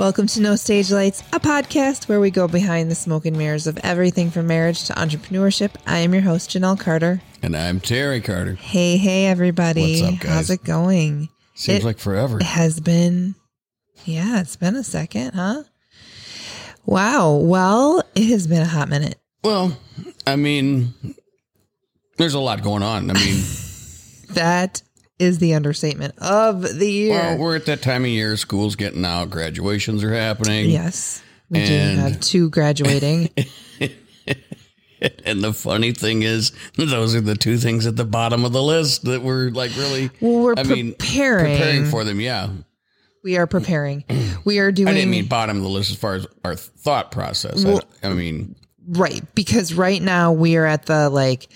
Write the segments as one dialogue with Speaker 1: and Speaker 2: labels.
Speaker 1: Welcome to No Stage Lights, a podcast where we go behind the smoke and mirrors of everything from marriage to entrepreneurship. I am your host, Janelle Carter.
Speaker 2: And I'm Terry Carter.
Speaker 1: Hey, hey, everybody.
Speaker 2: What's up, guys?
Speaker 1: How's it going?
Speaker 2: Seems
Speaker 1: It-
Speaker 2: like forever.
Speaker 1: It has been, yeah, it's been a second, huh? Wow. Well, it has been a hot minute.
Speaker 2: Well, I mean, there's a lot going on. I mean,
Speaker 1: That is the understatement of the year.
Speaker 2: well, we're at that time of year. School's getting out. Graduations are happening.
Speaker 1: yes. We
Speaker 2: And-
Speaker 1: do have two graduating.
Speaker 2: And the funny thing is, those are the two things at the bottom of the list that we're like really.
Speaker 1: Well, we're
Speaker 2: I mean,
Speaker 1: preparing.
Speaker 2: preparing for them. Yeah,
Speaker 1: we are preparing. We are doing
Speaker 2: I didn't mean bottom of the list as far as our thought process.
Speaker 1: Well-
Speaker 2: I, I mean,
Speaker 1: Right. Because right now we are at the like,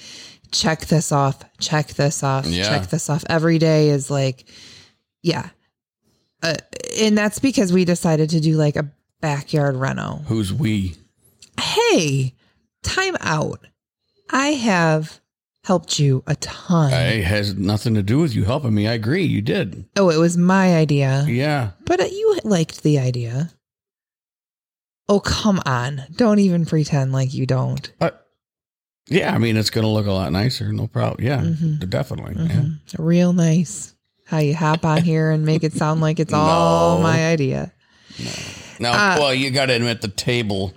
Speaker 1: check this off, check this off,
Speaker 2: Yeah.
Speaker 1: check this off. Every day is like, yeah. Uh, and that's because we decided to do like a backyard reno.
Speaker 2: who's we?
Speaker 1: Hey, time out. I have helped you a ton.
Speaker 2: It has nothing to do with you helping me. I agree. You did.
Speaker 1: oh, it was my idea,
Speaker 2: Yeah.
Speaker 1: but uh, you liked the idea. Oh, come on. Don't even pretend like you don't.
Speaker 2: Yeah, I mean it's going to look a lot nicer. No problem. Yeah,
Speaker 1: Mhm.
Speaker 2: definitely.
Speaker 1: Mhm. Real nice. How you hop on here and make it sound like it's all my idea.
Speaker 2: Yeah. Now,
Speaker 1: Uh,
Speaker 2: well, you got to admit the table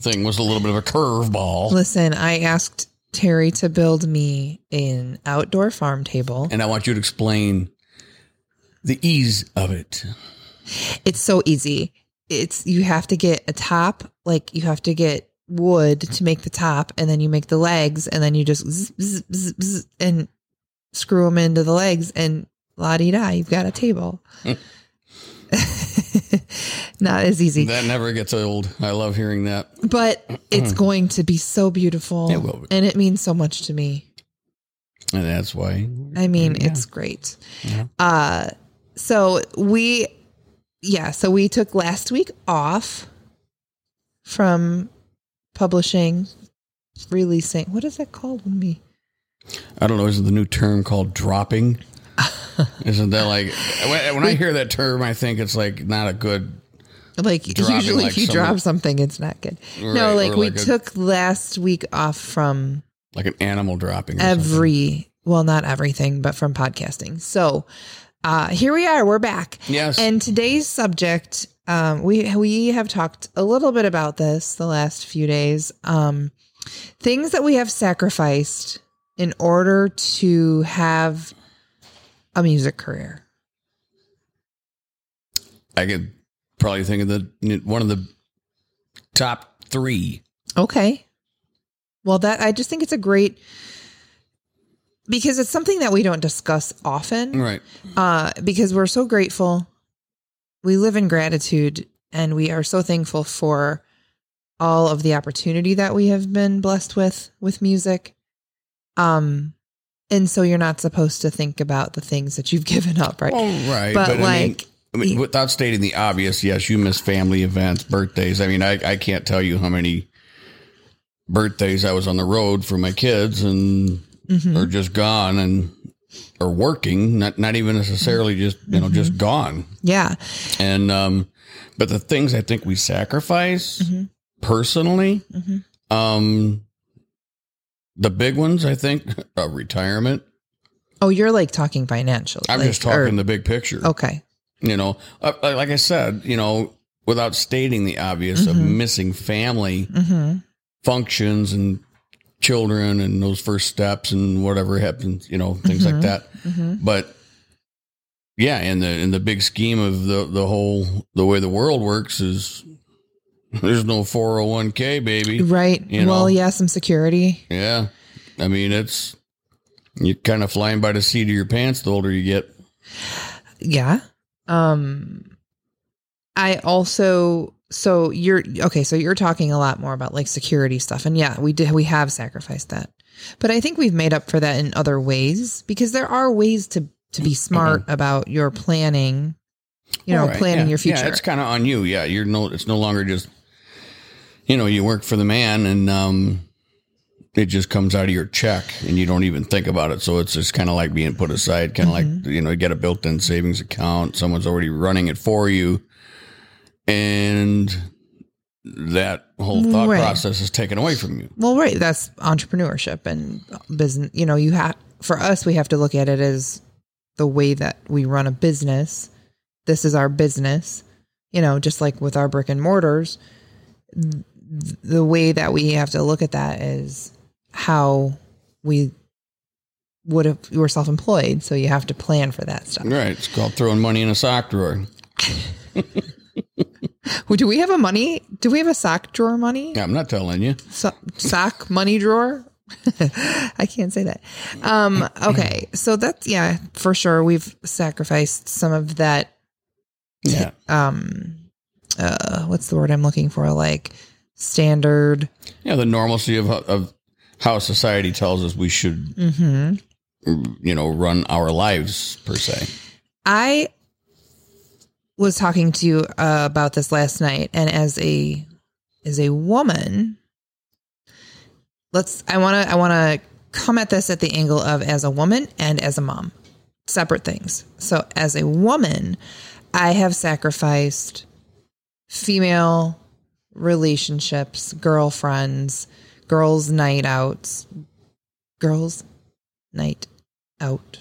Speaker 2: thing was a little bit of a curveball,
Speaker 1: Listen, I asked Terry to build me an outdoor farm table.
Speaker 2: and I want you to explain the ease of it.
Speaker 1: It's so easy. It's you have to get a top, like you have to get wood to make the top, and then you make the legs, and then you just zzz, zzz, zzz, and screw them into the legs, and la di da, you've got a table. Not as easy,
Speaker 2: That never gets old. I love hearing that.
Speaker 1: but it's going to be so beautiful,
Speaker 2: It will be.
Speaker 1: and it means so much to me.
Speaker 2: And that's why.
Speaker 1: I mean,
Speaker 2: Yeah.
Speaker 1: it's great.
Speaker 2: Yeah.
Speaker 1: Uh so we yeah, so we took last week off from publishing, releasing. What is that called when we
Speaker 2: I don't know. Isn't the new term called dropping? Isn't that like when, I hear that term, I think it's like not a good.
Speaker 1: like
Speaker 2: Dropping,
Speaker 1: usually
Speaker 2: like
Speaker 1: if you drop something it's not good.
Speaker 2: Right,
Speaker 1: no, like we
Speaker 2: like a-
Speaker 1: took last week off from
Speaker 2: Like an animal dropping. or something.
Speaker 1: every well not everything, but from podcasting. So uh here we are, we're back.
Speaker 2: Yes.
Speaker 1: And today's subject, um, we we have talked a little bit about this the last few days. Um, things that we have sacrificed in order to have a music career.
Speaker 2: I could probably think of the one of the top three.
Speaker 1: Okay. Well, that I just think it's a great because it's something that we don't discuss often.
Speaker 2: Right.
Speaker 1: uh, because we're so grateful. We live in gratitude and we are so thankful for all of the opportunity that we have been blessed with with music. Um, and so you're not supposed to think about the things that you've given up, right?
Speaker 2: Right.
Speaker 1: but,
Speaker 2: I mean,
Speaker 1: like,
Speaker 2: I mean, without stating the obvious, yes, you miss family events, birthdays. I mean, I, I can't tell you how many birthdays I was on the road for my kids and
Speaker 1: mhm.
Speaker 2: are just gone and or working, not not even necessarily just you know
Speaker 1: Mm-hmm.
Speaker 2: just gone.
Speaker 1: yeah,
Speaker 2: And um, but the things I think we sacrifice
Speaker 1: Mhm.
Speaker 2: personally,
Speaker 1: Mhm.
Speaker 2: um, the big ones I think uh, retirement.
Speaker 1: Oh, you're like talking financially.
Speaker 2: I'm
Speaker 1: like,
Speaker 2: just talking
Speaker 1: or-
Speaker 2: the big picture.
Speaker 1: okay.
Speaker 2: you know uh, like i said you know without stating the obvious of
Speaker 1: Mhm.
Speaker 2: missing family
Speaker 1: hmm
Speaker 2: functions and children and those first steps and whatever happens you know things
Speaker 1: Mhm.
Speaker 2: like that
Speaker 1: hmm
Speaker 2: but yeah in the in the big scheme of the the whole the way the world works is there's no 401k baby
Speaker 1: Right.
Speaker 2: You
Speaker 1: well,
Speaker 2: know.
Speaker 1: yeah, some security.
Speaker 2: yeah i mean it's you're kind of flying by the seat of your pants the older you get
Speaker 1: Yeah. Um I also so you're okay, so you're talking a lot more about like security stuff. And yeah, we did we have sacrificed that. But I think we've made up for that in other ways because there are ways to to be smart about your planning, you know,
Speaker 2: right,
Speaker 1: planning
Speaker 2: yeah,
Speaker 1: your future.
Speaker 2: Yeah, it's kind of on you. Yeah, you're no. It's no longer just. You know, you work for the man, and um, it just comes out of your check, and you don't even think about it. So it's just kind of like being put aside, kind of
Speaker 1: Mm-hmm.
Speaker 2: like you know, you get a built-in savings account. Someone's already running it for you. And that whole thought
Speaker 1: Right.
Speaker 2: process is taken away from you.
Speaker 1: Well, right. That's entrepreneurship and business. You know, you have, for us, we have to look at it as the way that we run a business. This is our business. You know, just like with our brick and mortars, th- the way that we have to look at that is how we would have, we were self employed. So you have to plan for that stuff.
Speaker 2: Right. It's called throwing money in a sock drawer.
Speaker 1: Well, Do we have a money? Do we have a sock drawer money?
Speaker 2: Yeah, I'm not telling you.
Speaker 1: so- sock money drawer. I can't say that. Um, okay, so that's yeah, for sure. We've sacrificed some of that.
Speaker 2: Yeah.
Speaker 1: Um, uh, what's the word I'm looking for? Like standard.
Speaker 2: Yeah. The normalcy of, of how society tells us we should,
Speaker 1: hmm
Speaker 2: you know, run our lives per se.
Speaker 1: I was talking to you uh, about this last night, and as a as a woman, let's. I want to. I want to come at this at the angle of as a woman and as a mom, separate things. So, as a woman, I have sacrificed female relationships, girlfriends, girls' night outs, girls' night out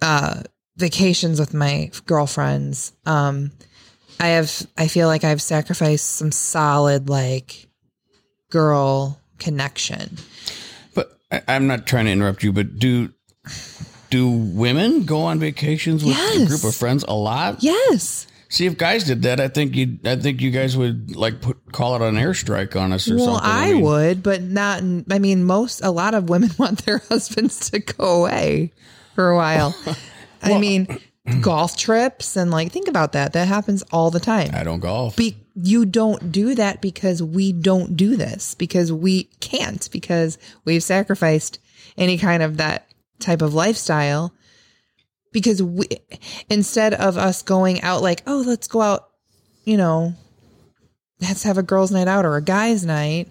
Speaker 1: uh vacations with my girlfriends um i have i feel like i've sacrificed some solid like girl connection
Speaker 2: But I, I'm not trying to interrupt you, but do do women go on vacations with a group of friends a lot?
Speaker 1: yes
Speaker 2: See, if guys did that, I think you, I think you guys would like put call it an airstrike on us or something.
Speaker 1: well
Speaker 2: something.
Speaker 1: i
Speaker 2: mean,
Speaker 1: would but not i mean most a lot of women want their husbands to go away for a while i mean golf trips and like think about that. That happens all the time.
Speaker 2: I don't golf.
Speaker 1: be, you don't do that because we don't do this because we can't because we've sacrificed any kind of that type of lifestyle because we instead of us going out like oh let's go out you know let's have a girls night out or a guys night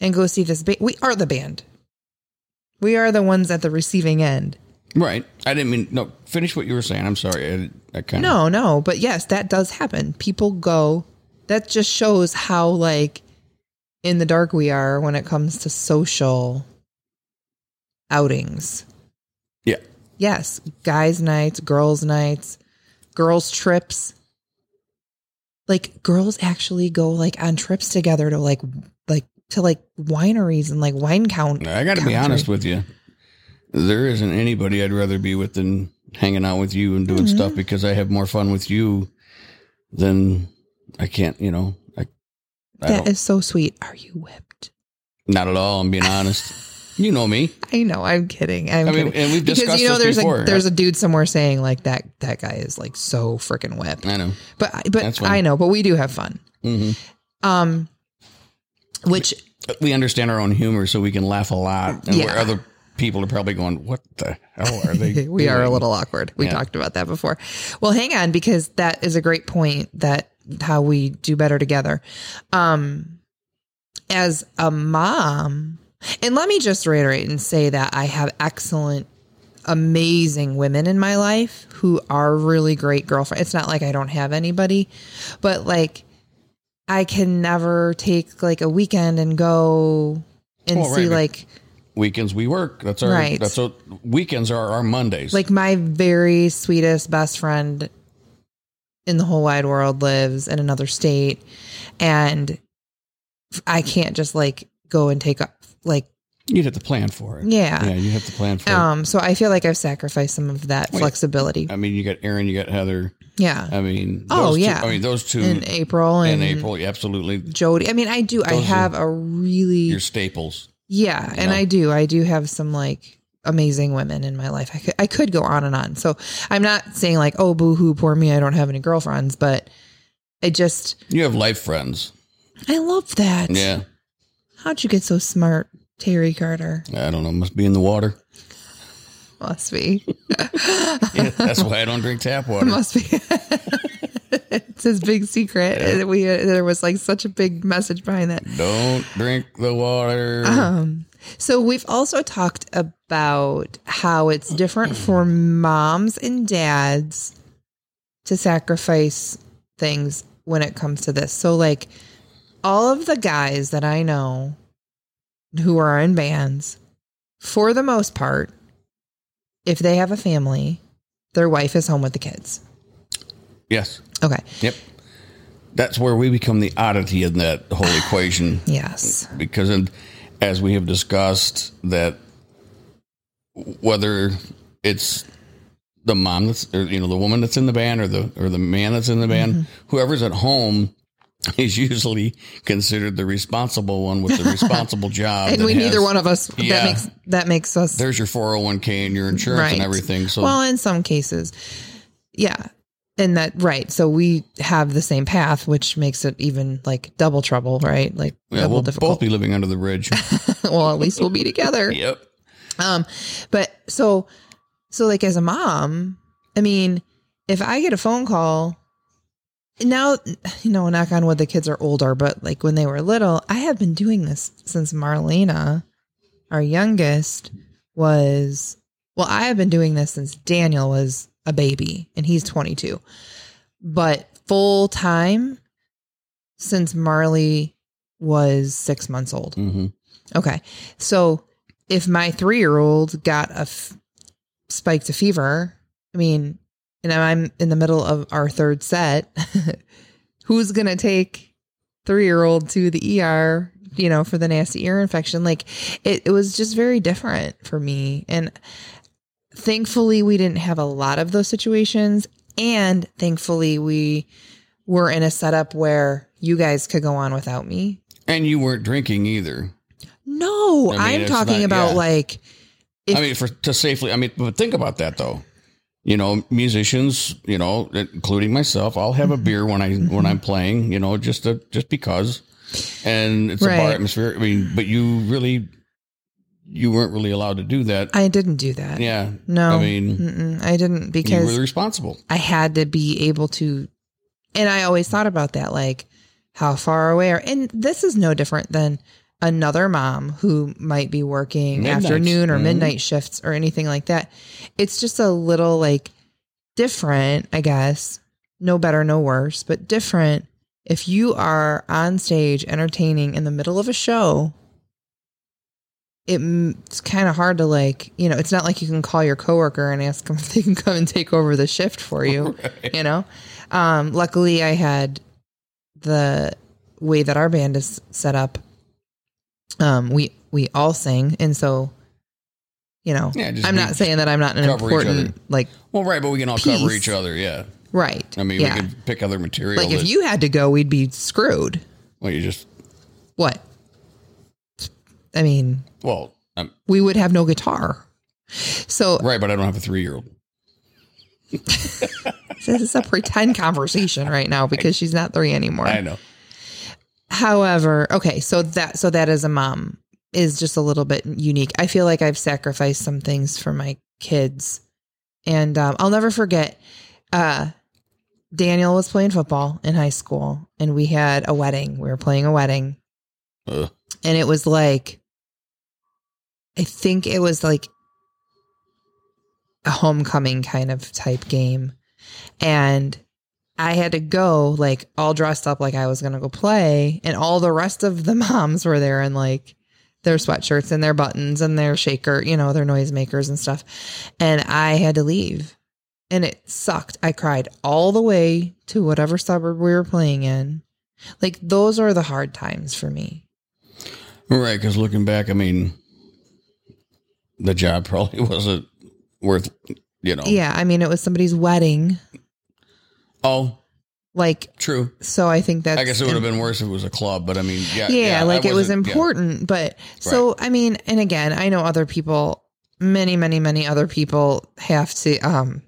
Speaker 1: and go see this band we are the band. We are the ones at the receiving end
Speaker 2: right. I didn't mean no. Finish what you were saying. I'm sorry. I, I kind
Speaker 1: No, no, but yes, that does happen. People go. That just shows how like in the dark we are when it comes to social outings.
Speaker 2: Yeah.
Speaker 1: Yes, guys' nights, girls' nights, girls' trips. Like girls actually go like on trips together to like like to like wineries and like wine count.
Speaker 2: I got to be honest with you. There isn't anybody I'd rather be with than hanging out with you and doing
Speaker 1: Mm-hmm.
Speaker 2: stuff because I have more fun with you than I can't. You know, I, I
Speaker 1: That is so sweet. Are you whipped?
Speaker 2: not at all. I'm being honest. You know me.
Speaker 1: I know. I'm kidding. I'm
Speaker 2: I mean,
Speaker 1: kidding.
Speaker 2: and we've
Speaker 1: because
Speaker 2: discussed
Speaker 1: you know there's
Speaker 2: before.
Speaker 1: a there's a dude somewhere saying like that that guy is like so freaking whipped.
Speaker 2: I know.
Speaker 1: But but I know, but we do have fun.
Speaker 2: hmm
Speaker 1: Um, which
Speaker 2: We understand our own humor, so we can laugh a lot. And where other people are probably going, "What the hell are they?"
Speaker 1: we are a little awkward. We
Speaker 2: Yeah.
Speaker 1: talked about that before. Well, hang on because that is a great point that how we do better together. Um, as a mom, and let me just reiterate and say that I have excellent amazing women in my life who are really great girlfriends. It's not like I don't have anybody, but like I can never take like a weekend and go and
Speaker 2: Well,
Speaker 1: see
Speaker 2: right.
Speaker 1: like
Speaker 2: weekends we work. That's our.
Speaker 1: Right.
Speaker 2: That's what weekends are. Our Mondays.
Speaker 1: like my very sweetest best friend in the whole wide world lives in another state and I can't just like go and take up like
Speaker 2: you'd have to plan for it.
Speaker 1: yeah.
Speaker 2: Yeah, you have to plan for it.
Speaker 1: Um so I feel like I've sacrificed some of that
Speaker 2: Wait.
Speaker 1: flexibility.
Speaker 2: I mean, you got Aaron, you got Heather.
Speaker 1: Yeah.
Speaker 2: I mean,
Speaker 1: Oh,
Speaker 2: two-
Speaker 1: yeah.
Speaker 2: I mean, those two
Speaker 1: in April
Speaker 2: in
Speaker 1: and
Speaker 2: April, absolutely,
Speaker 1: Jody. I mean, I do. I
Speaker 2: Those are
Speaker 1: have a really
Speaker 2: your staples.
Speaker 1: Yeah, and
Speaker 2: know?
Speaker 1: I do. I do have some like amazing women in my life. I could I could go on and on. So I'm not saying like oh boo hoo poor me I don't have any girlfriends, but I just
Speaker 2: You have life friends.
Speaker 1: I love that.
Speaker 2: Yeah,
Speaker 1: How'd you get so smart, Terry Carter?
Speaker 2: I don't know. Must be in the water.
Speaker 1: Must be.
Speaker 2: Yeah, that's why I don't drink tap water.
Speaker 1: Must be. it's his big secret. We uh, there was like such a big message behind that.
Speaker 2: Don't drink the water.
Speaker 1: Um, so we've also talked about how it's different for moms and dads to sacrifice things when it comes to this. So like all of the guys that I know who are in bands, for the most part, if they have a family, their wife is home with the kids.
Speaker 2: Yes.
Speaker 1: Okay.
Speaker 2: Yep. That's where we become the oddity in that whole equation.
Speaker 1: Yes.
Speaker 2: because in, as we have discussed that whether it's the mom that's or, you know the woman that's in the band or the or the man that's in the band
Speaker 1: Mm-hmm.
Speaker 2: whoever's at home is usually considered the responsible one with the responsible job
Speaker 1: And we neither one of us
Speaker 2: Yeah.
Speaker 1: that makes that makes us
Speaker 2: there's your 401k and your insurance and everything so
Speaker 1: well, in some cases, yeah, and that right. So we have the same path, which makes it even like double trouble, right? Like
Speaker 2: yeah,
Speaker 1: double
Speaker 2: we'll
Speaker 1: difficult.
Speaker 2: both be living under the bridge
Speaker 1: well, at least we'll be together.
Speaker 2: yep
Speaker 1: Um, but so, so like as a mom, I mean, if I get a phone call now, you know, knock on wood, the kids are older, but like when they were little, I have been doing this since Marlena, our youngest, was, well, I have been doing this since Daniel was a baby and he's 22, but full time since Marley was six months old.
Speaker 2: hmm
Speaker 1: Okay. So if my three year old got a f- spiked a fever, I mean, and I'm in the middle of our third set, who's going to take three year old to the ER, you know, for the nasty ear infection? Like it, it was just very different for me. And thankfully, we didn't have a lot of those situations. And thankfully, we were in a setup where you guys could go on without me.
Speaker 2: and you weren't drinking either
Speaker 1: No,
Speaker 2: I mean, it's
Speaker 1: talking
Speaker 2: not-
Speaker 1: about
Speaker 2: yeah.
Speaker 1: like If-
Speaker 2: I mean, for to safely. I mean, but think about that though. You know, musicians. You know, including myself. I'll have a mm-hmm. beer when I when I'm mm-hmm. playing. You know, just to, just because. And it's a bar atmosphere. I mean, but you really, you weren't really allowed to do that.
Speaker 1: I didn't do that.
Speaker 2: yeah.
Speaker 1: No,
Speaker 2: I mean,
Speaker 1: Mm-mm, I didn't
Speaker 2: you
Speaker 1: because
Speaker 2: were responsible.
Speaker 1: I had to be able to, and I always thought about that, like how far away are, and this is no different than another mom who might be working
Speaker 2: Midnights.
Speaker 1: afternoon or
Speaker 2: Mhm.
Speaker 1: midnight shifts or anything like that. It's just a little like different, I guess. No better, no worse, but different. If you are on stage entertaining in the middle of a show, it's kind of hard to like, you know, it's not like you can call your coworker and ask them if they can come and take over the shift for you, you know? Um, luckily I had the way that our band is set up. Um, we, we all sing. And so, you know,
Speaker 2: Yeah,
Speaker 1: I'm not saying that I'm not an
Speaker 2: cover each other.
Speaker 1: important, like,
Speaker 2: Well, right, but we can all cover each other. Yeah.
Speaker 1: right.
Speaker 2: I mean,
Speaker 1: yeah.
Speaker 2: we could pick other material.
Speaker 1: like if you had to go, we'd be screwed.
Speaker 2: well, you just
Speaker 1: What? I mean,
Speaker 2: well, um,
Speaker 1: we would have no guitar. So
Speaker 2: right, but I don't have a three year old.
Speaker 1: this is a pretend conversation right now because she's not three anymore.
Speaker 2: I know.
Speaker 1: However, okay, so that so that as a mom is just a little bit unique. I feel like I've sacrificed some things for my kids, and um, I'll never forget. Uh, Daniel was playing football in high school, and we had a wedding. We were playing a wedding,
Speaker 2: Ugh.
Speaker 1: and it was like, I think it was like a homecoming kind of type game, and I had to go like all dressed up like I was gonna go play, and all the rest of the moms were there in like their sweatshirts and their buttons and their shaker, you know, their noisemakers and stuff. And I had to leave. And it sucked. I cried all the way to whatever suburb we were playing in. Like those are the hard times for me.
Speaker 2: Right, because looking back, I mean, the job probably wasn't worth, you know.
Speaker 1: Yeah, I mean it was somebody's wedding.
Speaker 2: Oh,
Speaker 1: Like
Speaker 2: true.
Speaker 1: so I think that
Speaker 2: I guess it would have been worse if it was a club, but I mean, yeah,
Speaker 1: yeah,
Speaker 2: I
Speaker 1: like it was
Speaker 2: wasn't- yeah.
Speaker 1: important but so i mean and again i know other people many many many other people have to um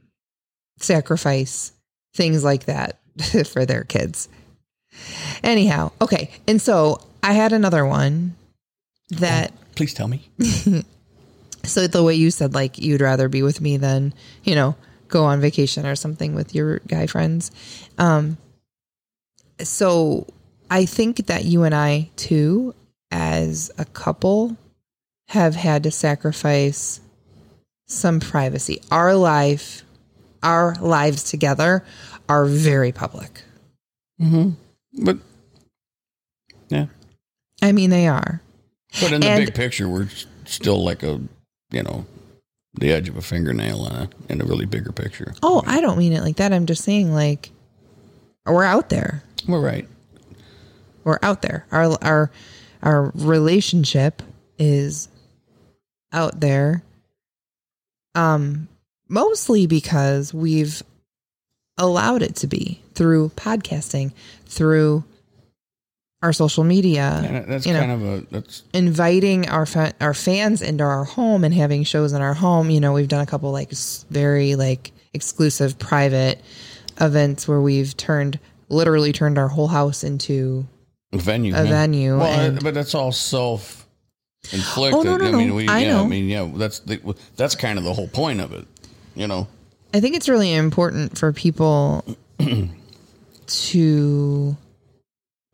Speaker 1: sacrifice things like that for their kids anyhow okay and so i had another one that
Speaker 2: Please tell me.
Speaker 1: so the way you said like you'd rather be with me than you know go on vacation or something with your guy friends. Um so i think that you and i too as a couple have had to sacrifice some privacy. Our life our lives together are very public.
Speaker 2: But yeah,
Speaker 1: I mean, they are.
Speaker 2: but in the
Speaker 1: And-
Speaker 2: big picture, we're still like a you know the edge of a fingernail in a in a really bigger picture.
Speaker 1: Oh, I don't mean it like that. I'm just saying, like, we're out there.
Speaker 2: We're right.
Speaker 1: We're out there. Our our our relationship is out there. Um, mostly because we've allowed it to be through podcasting, through our social media.
Speaker 2: And that's
Speaker 1: you know.
Speaker 2: kind of a that's
Speaker 1: inviting our fa- our fans into our home and having shows in our home. You know, we've done a couple like very like exclusive private events where we've turned literally turned our whole house into
Speaker 2: a venue.
Speaker 1: a
Speaker 2: yeah.
Speaker 1: venue.
Speaker 2: Well,
Speaker 1: and,
Speaker 2: but that's all self inflicted.
Speaker 1: Oh, no, no,
Speaker 2: I mean,
Speaker 1: no.
Speaker 2: we,
Speaker 1: I
Speaker 2: yeah,
Speaker 1: know.
Speaker 2: I mean, yeah, that's the, that's kind of the whole point of it. You know,
Speaker 1: I think it's really important for people to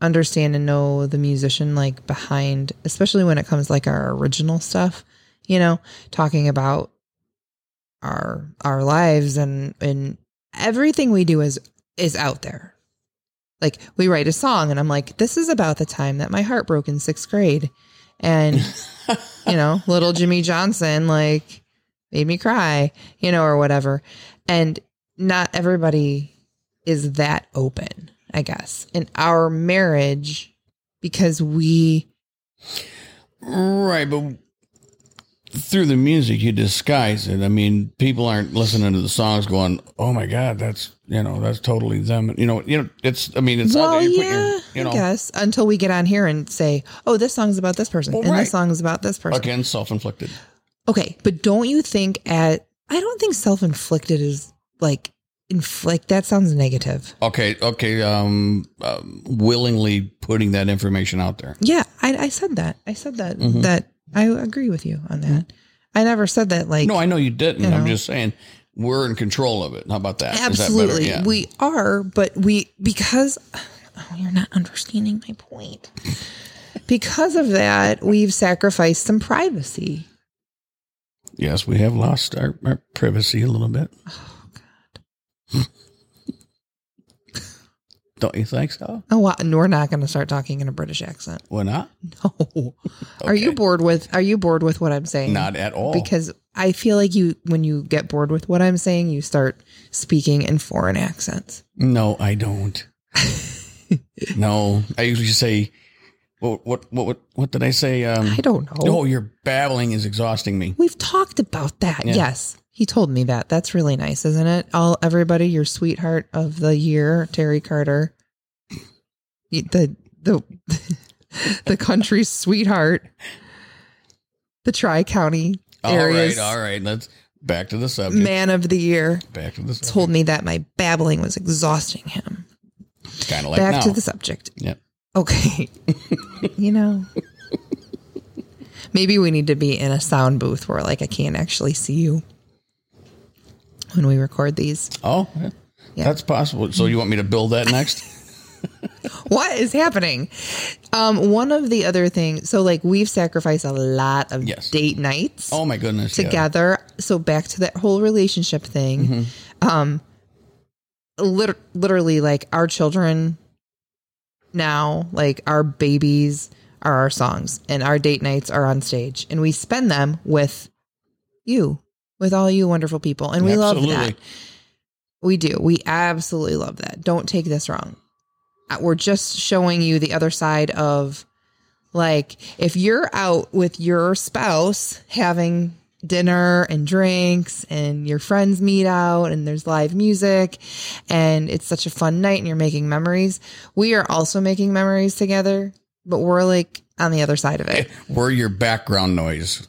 Speaker 1: understand and know the musician like behind, especially when it comes like our original stuff, you know, talking about our our lives and and everything we do is is out there. Like we write a song and I'm like, this is about the time that my heart broke in sixth grade. And you know, little Jimmy Johnson like made me cry, you know, or whatever. And not everybody is that open, I guess. In our marriage, because we
Speaker 2: right? But through the music, you disguise it. I mean, people aren't listening to the songs, going, "Oh my god, that's you know, that's totally them." You know, you know, it's. I mean, it's out
Speaker 1: well,
Speaker 2: there. You
Speaker 1: yeah,
Speaker 2: your, you know,
Speaker 1: I guess until we get on here and say, "Oh, this song's about this person,
Speaker 2: Well,
Speaker 1: and
Speaker 2: right.
Speaker 1: this song's about this person."
Speaker 2: again, self-inflicted.
Speaker 1: Okay, but don't you think at I don't think self-inflicted is like inflict that sounds negative.
Speaker 2: Okay, okay. Um, um, willingly putting that information out there.
Speaker 1: Yeah, I, I said that. I said that
Speaker 2: Mhm.
Speaker 1: that I agree with you on that. I never said that like
Speaker 2: No, I know you didn't.
Speaker 1: you
Speaker 2: I'm just saying we're in control of it. How about that?
Speaker 1: Absolutely.
Speaker 2: Yeah.
Speaker 1: We are, but we because oh, you're not understanding my point. because of that, we've sacrificed some privacy.
Speaker 2: yes, we have lost our, our privacy a little bit. Don't you think so?
Speaker 1: Oh, wow. and we're not going to start talking in a British accent.
Speaker 2: Why not?
Speaker 1: No. Are you bored with Are you bored with what I'm saying?
Speaker 2: Not at all.
Speaker 1: because I feel like you when you get bored with what I'm saying, you start speaking in foreign accents.
Speaker 2: no, I don't. no, I usually say, what, what, what, what, what did I say? Um,
Speaker 1: I don't know.
Speaker 2: oh, your babbling is exhausting me.
Speaker 1: We've talked about that.
Speaker 2: Yeah.
Speaker 1: Yes. He told me that. That's really nice, isn't it? All everybody, your sweetheart of the year, Terry Carter. The the the country's sweetheart. The Tri County
Speaker 2: All right, all right. Let's back to the subject.
Speaker 1: man of the year
Speaker 2: Back to the subject.
Speaker 1: told me that my babbling was exhausting him.
Speaker 2: Kind of like
Speaker 1: Back
Speaker 2: now.
Speaker 1: to the subject.
Speaker 2: Yep.
Speaker 1: Okay. you know. Maybe we need to be in a sound booth where like I can't actually see you when we record these.
Speaker 2: Oh, yeah.
Speaker 1: Yeah.
Speaker 2: that's possible. So you want me to build that next?
Speaker 1: What is happening? Um one of the other things so like we've sacrificed a lot of
Speaker 2: Yes.
Speaker 1: date nights
Speaker 2: oh my goodness. yeah.
Speaker 1: together. So back to that whole relationship thing.
Speaker 2: Mm-hmm.
Speaker 1: Um lit- literally like our children now, like our babies are our songs and our date nights are on stage and we spend them with you, with all you wonderful people. And we love that. We do. We absolutely love that. Don't take this wrong. Uh, We're just showing you the other side of like if you're out with your spouse having dinner and drinks and your friends meet out and there's live music and it's such a fun night and you're making memories. We are also making memories together, but we're like on the other side of it.
Speaker 2: We're your background noise.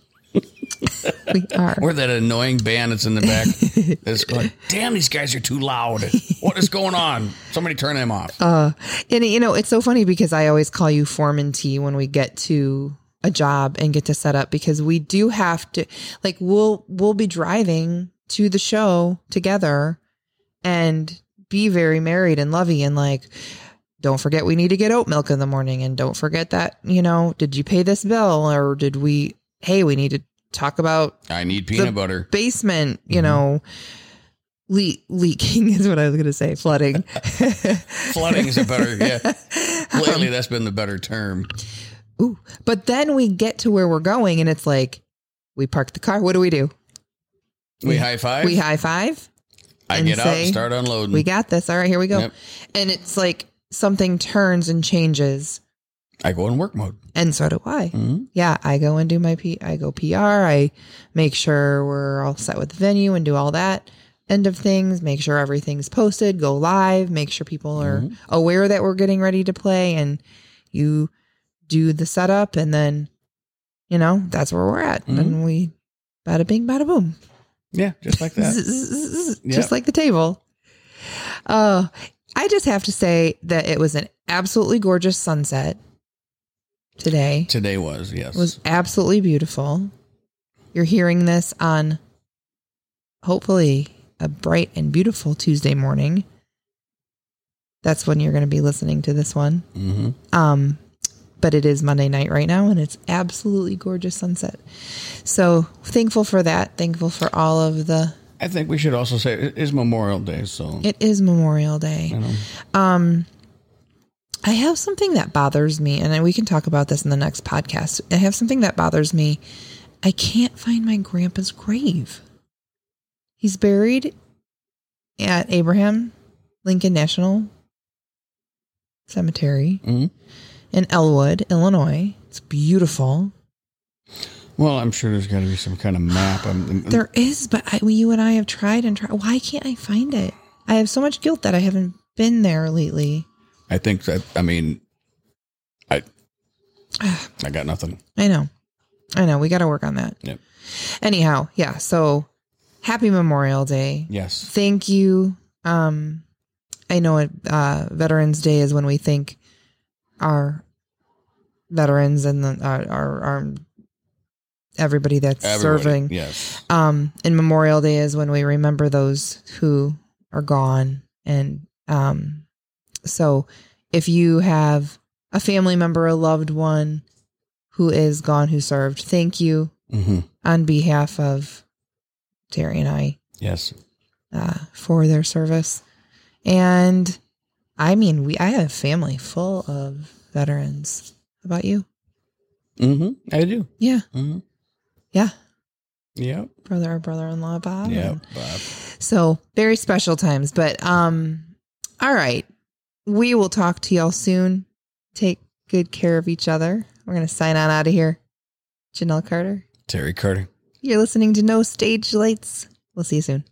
Speaker 1: We are.
Speaker 2: We're that annoying band that's in the back that's going, damn, these guys are too loud. What is going on? Somebody turn them off.
Speaker 1: Uh, and you know, it's so funny because I always call you Foreman T when we get to a job and get to set up because we do have to like we'll we'll be driving to the show together and be very married and lovey and like don't forget we need to get oat milk in the morning and don't forget that, you know, did you pay this bill or did we hey, we need to talk about
Speaker 2: I need peanut butter.
Speaker 1: basement, you mm-hmm. know. Le- leaking is what I was going to say. Flooding.
Speaker 2: Flooding is a better, yeah. Lately, um, that's been the better term.
Speaker 1: Ooh. But then we get to where we're going and it's like, we park the car. What do we do?
Speaker 2: We high five.
Speaker 1: We high five.
Speaker 2: I get out and start unloading.
Speaker 1: We got this. All right, here we go.
Speaker 2: Yep.
Speaker 1: And it's like something turns and changes.
Speaker 2: I go in work mode.
Speaker 1: And so do I.
Speaker 2: Mhm.
Speaker 1: Yeah, I go and do my P. I go PR. I make sure we're all set with the venue and do all that end of things. Make sure everything's posted. Go live. Make sure people are
Speaker 2: Mhm.
Speaker 1: aware that we're getting ready to play. And you do the setup, and then you know that's where we're at. And we bada bing, bada boom,
Speaker 2: Yeah, just like that.
Speaker 1: just
Speaker 2: Yep.
Speaker 1: like the table. Uh, I just have to say that it was an absolutely gorgeous sunset today
Speaker 2: Today was yes.
Speaker 1: was absolutely beautiful. You're hearing this on hopefully a bright and beautiful Tuesday morning. That's when you're going to be listening to this one.
Speaker 2: hmm
Speaker 1: Um, but it is Monday night right now, and it's absolutely gorgeous sunset. So thankful for that. Thankful for all of the.
Speaker 2: I think we should also say it is Memorial Day, so
Speaker 1: It is Memorial Day. Um, I have something that bothers me, and we can talk about this in the next podcast. I have something that bothers me. I can't find my grandpa's grave. He's buried at Abraham Lincoln National Cemetery
Speaker 2: Mhm.
Speaker 1: in Elwood, Illinois. It's beautiful.
Speaker 2: Well, I'm sure there's got to be some kind of map. I'm,
Speaker 1: There is, but I, you and I have tried and tried. Why can't I find it? I have so much guilt that I haven't been there lately.
Speaker 2: I think that I mean, I I got nothing.
Speaker 1: I know. I know. We got to work on that.
Speaker 2: Yep.
Speaker 1: Anyhow, yeah. So happy Memorial Day.
Speaker 2: Yes.
Speaker 1: Thank you. Um, I know it, uh, Veterans Day is when we thank our veterans and the, our, our, our everybody that's
Speaker 2: Everybody.
Speaker 1: serving.
Speaker 2: Yes.
Speaker 1: Um, and Memorial Day is when we remember those who are gone. And um, so if you have a family member, a loved one who is gone, who served, thank you
Speaker 2: hmm
Speaker 1: on behalf of Terry and I
Speaker 2: Yes.
Speaker 1: uh, for their service. And I mean, we I have a family full of veterans. How about you?
Speaker 2: hmm I do.
Speaker 1: Yeah,
Speaker 2: hmm
Speaker 1: yeah.
Speaker 2: Yep.
Speaker 1: Brother or brother-in-law Bob.
Speaker 2: Yep.
Speaker 1: and-
Speaker 2: Bob.
Speaker 1: So very special times. But um, all right, we will talk to y'all soon. Take good care of each other. We're gonna sign on out of here. Janelle Carter,
Speaker 2: Terry Carter.
Speaker 1: you're listening to No Stage Lights. We'll see you soon.